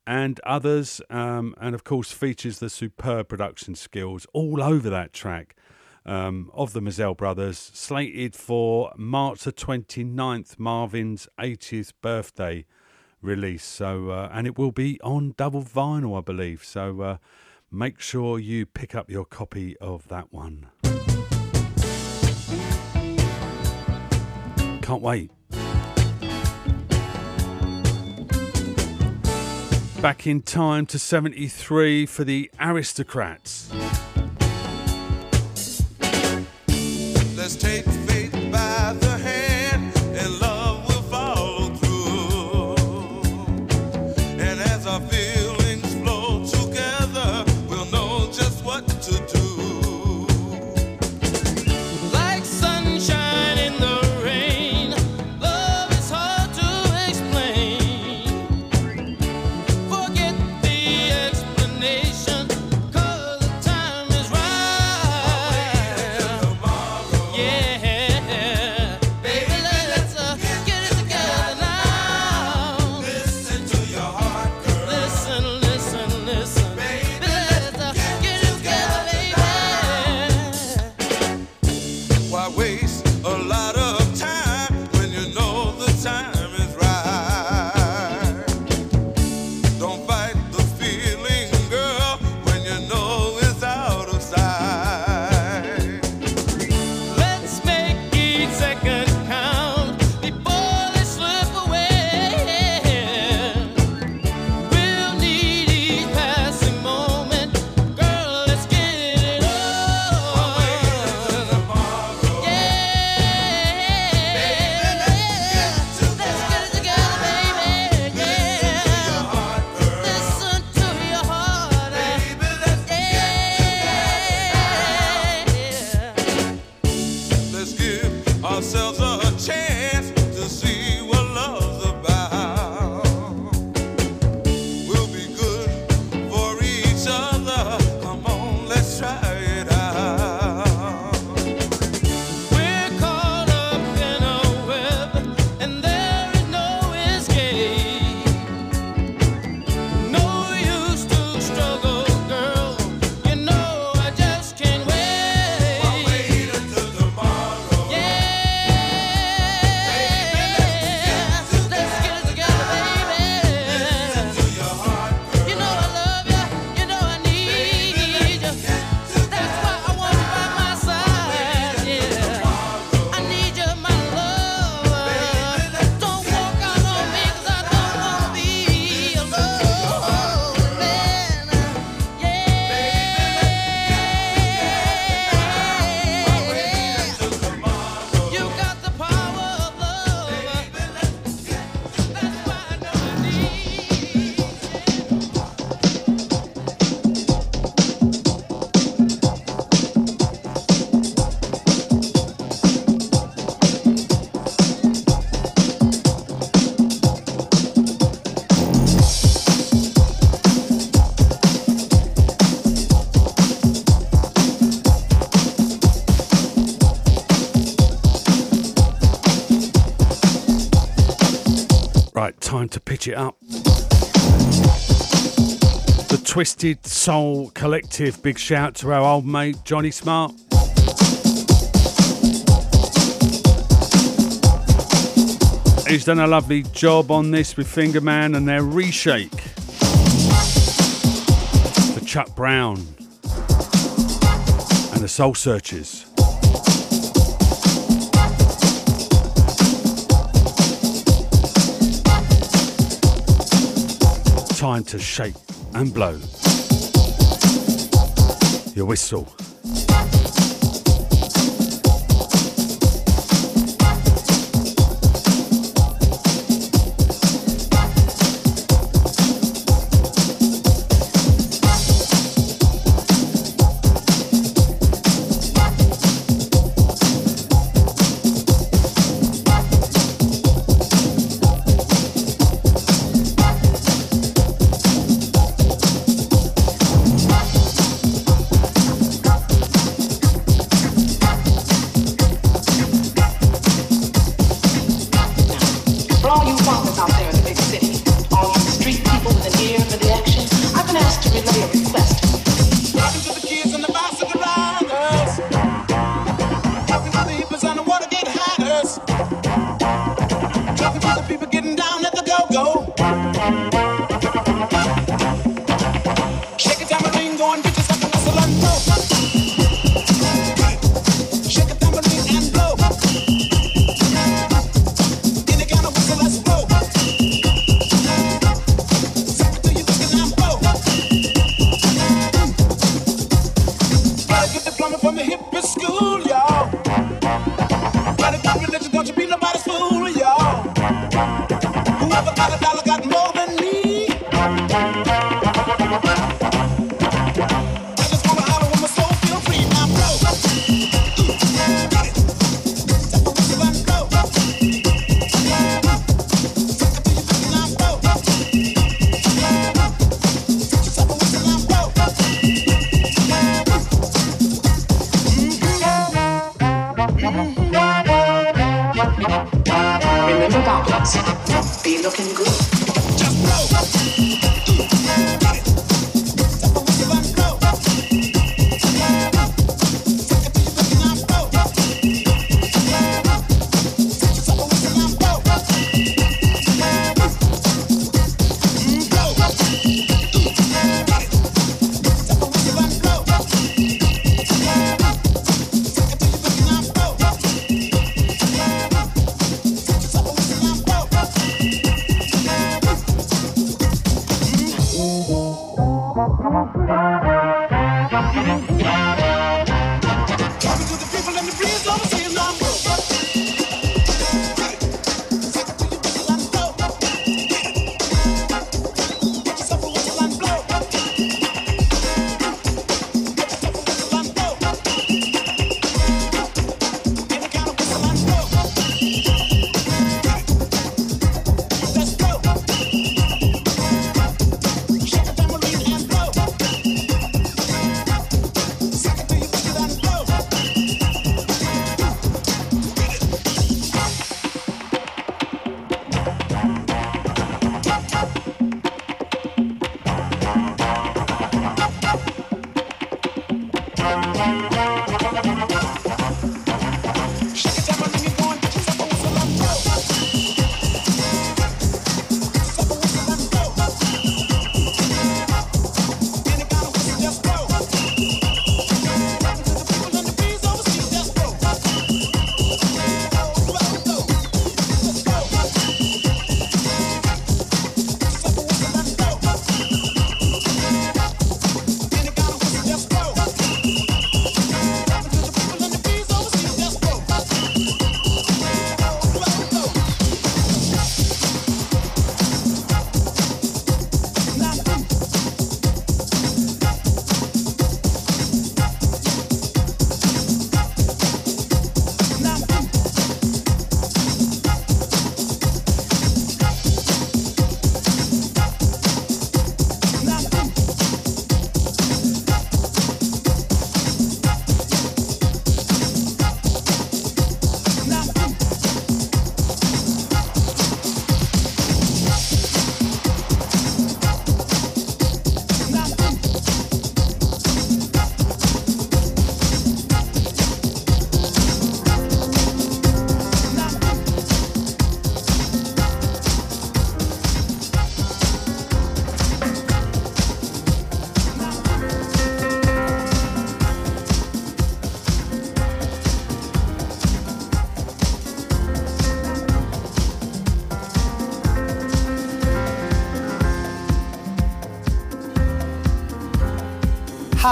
and others, um, and of course features the superb production skills all over that track um, of the Mizell brothers, slated for March the 29th, Marvin's 80th birthday release. So, uh, and it will be on double vinyl, I believe. So, uh, make sure you pick up your copy of that one. Can't wait. Back in time to 73 for the Aristocrats. Let's take switch it up. The Twisted Soul Collective, big shout to our old mate Johnny Smart. He's done a lovely job on this with Fingerman and their reshake for Chuck Brown and the Soul Searchers. time to shake and blow your whistle. on.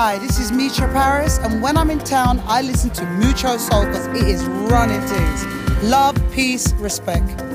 Hi, this is Mitra Paris, and when I'm in town, I listen to Mucho Soul because it is running things. Love, peace, respect.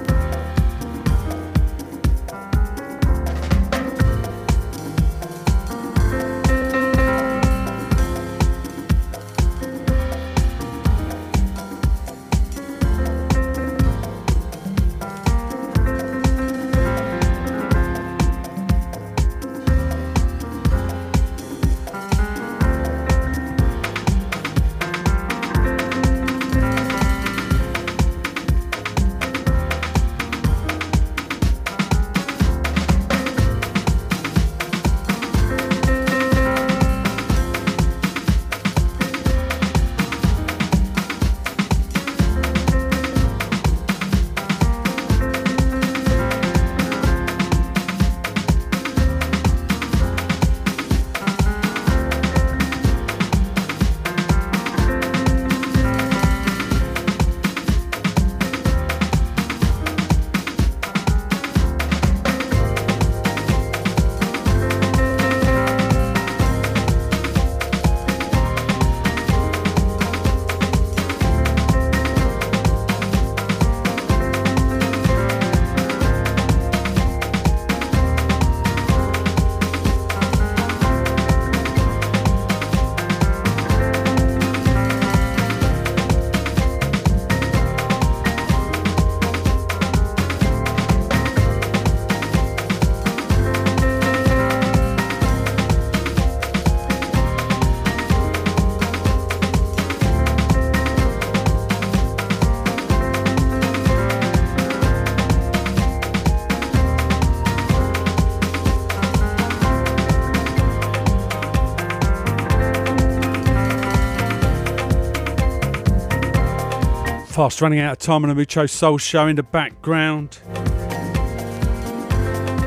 Fast running out of time on the Mucho Soul show in the background.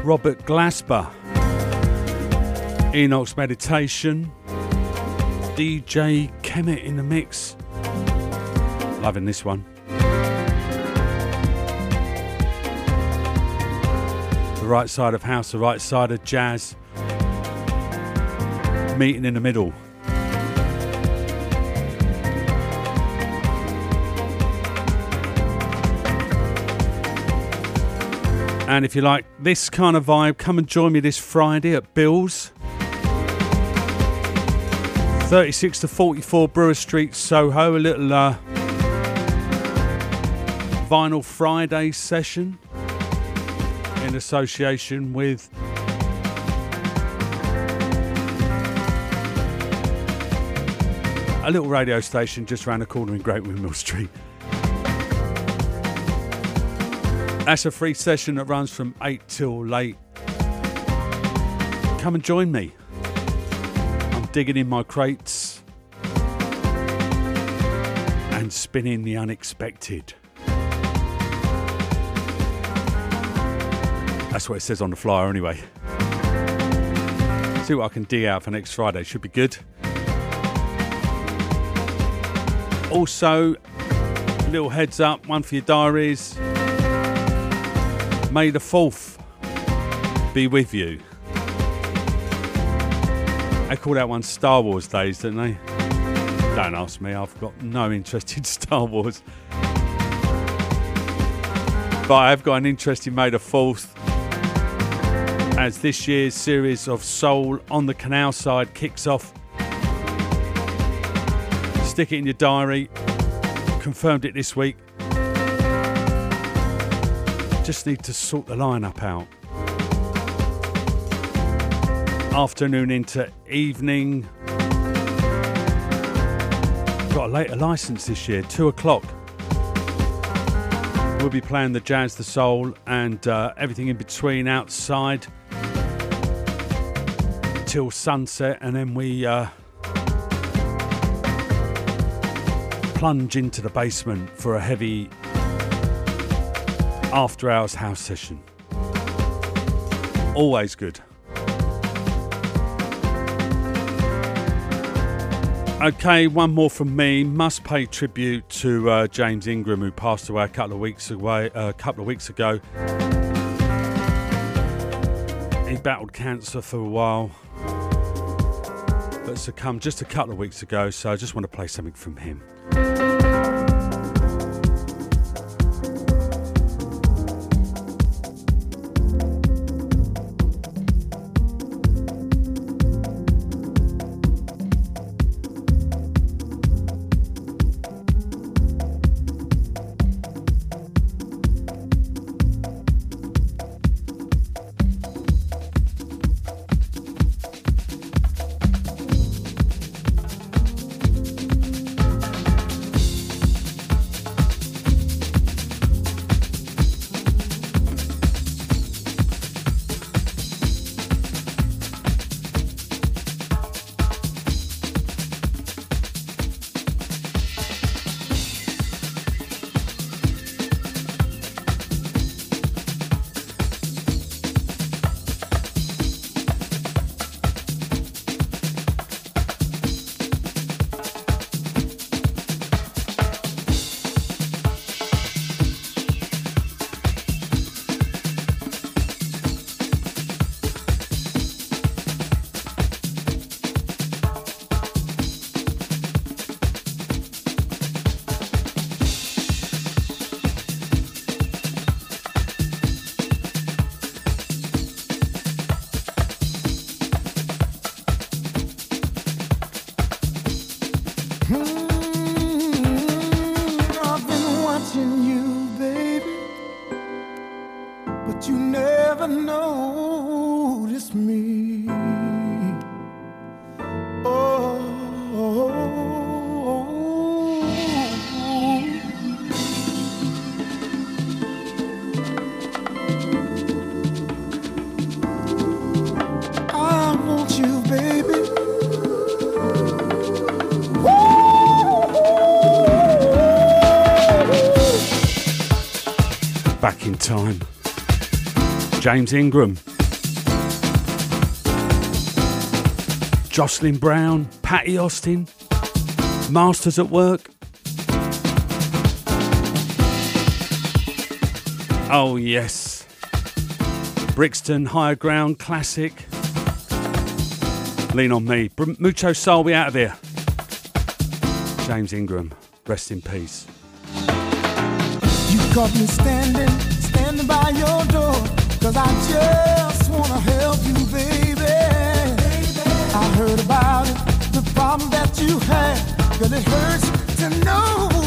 Robert Glasper, Enoch's Meditation, DJ Kemet in the mix. Loving this one. The right side of house, the right side of jazz. Meeting in the middle. And if you like this kind of vibe, come and join me this Friday at Bill's. 36 to 44 Brewer Street, Soho. A little uh, Vinyl Friday session in association with a little radio station just around the corner in Great Windmill Street. That's a free session that runs from 8 till late. Come and join me. I'm digging in my crates and spinning the unexpected. That's what it says on the flyer, anyway. See what I can dig out for next Friday. Should be good. Also, little heads up one for your diaries. May the 4th be with you. They call that one Star Wars Days, don't they? Don't ask me, I've got no interest in Star Wars. But I have got an interest in May the 4th as this year's series of Soul on the Canal side kicks off. Stick it in your diary. Confirmed it this week. Just need to sort the lineup out. Afternoon into evening. Got a later license this year, two o'clock. We'll be playing the jazz, the soul, and uh, everything in between outside till sunset, and then we uh, plunge into the basement for a heavy after hours house session. Always good. Okay, one more from me. Must pay tribute to uh, James Ingram, who passed away a couple of weeks away. A couple of weeks ago, he battled cancer for a while, but succumbed just a couple of weeks ago. So I just want to play something from him. James Ingram. Jocelyn Brown, Patti Austin, Masters at Work. Oh, yes. Brixton Higher Ground Classic. Lean on me. Br- mucho soul, we out of here. James Ingram, rest in peace. You caught me standing, standing by your door. Cause I just wanna help you, baby. I heard about it, the problem that you had. Girl, it hurts to know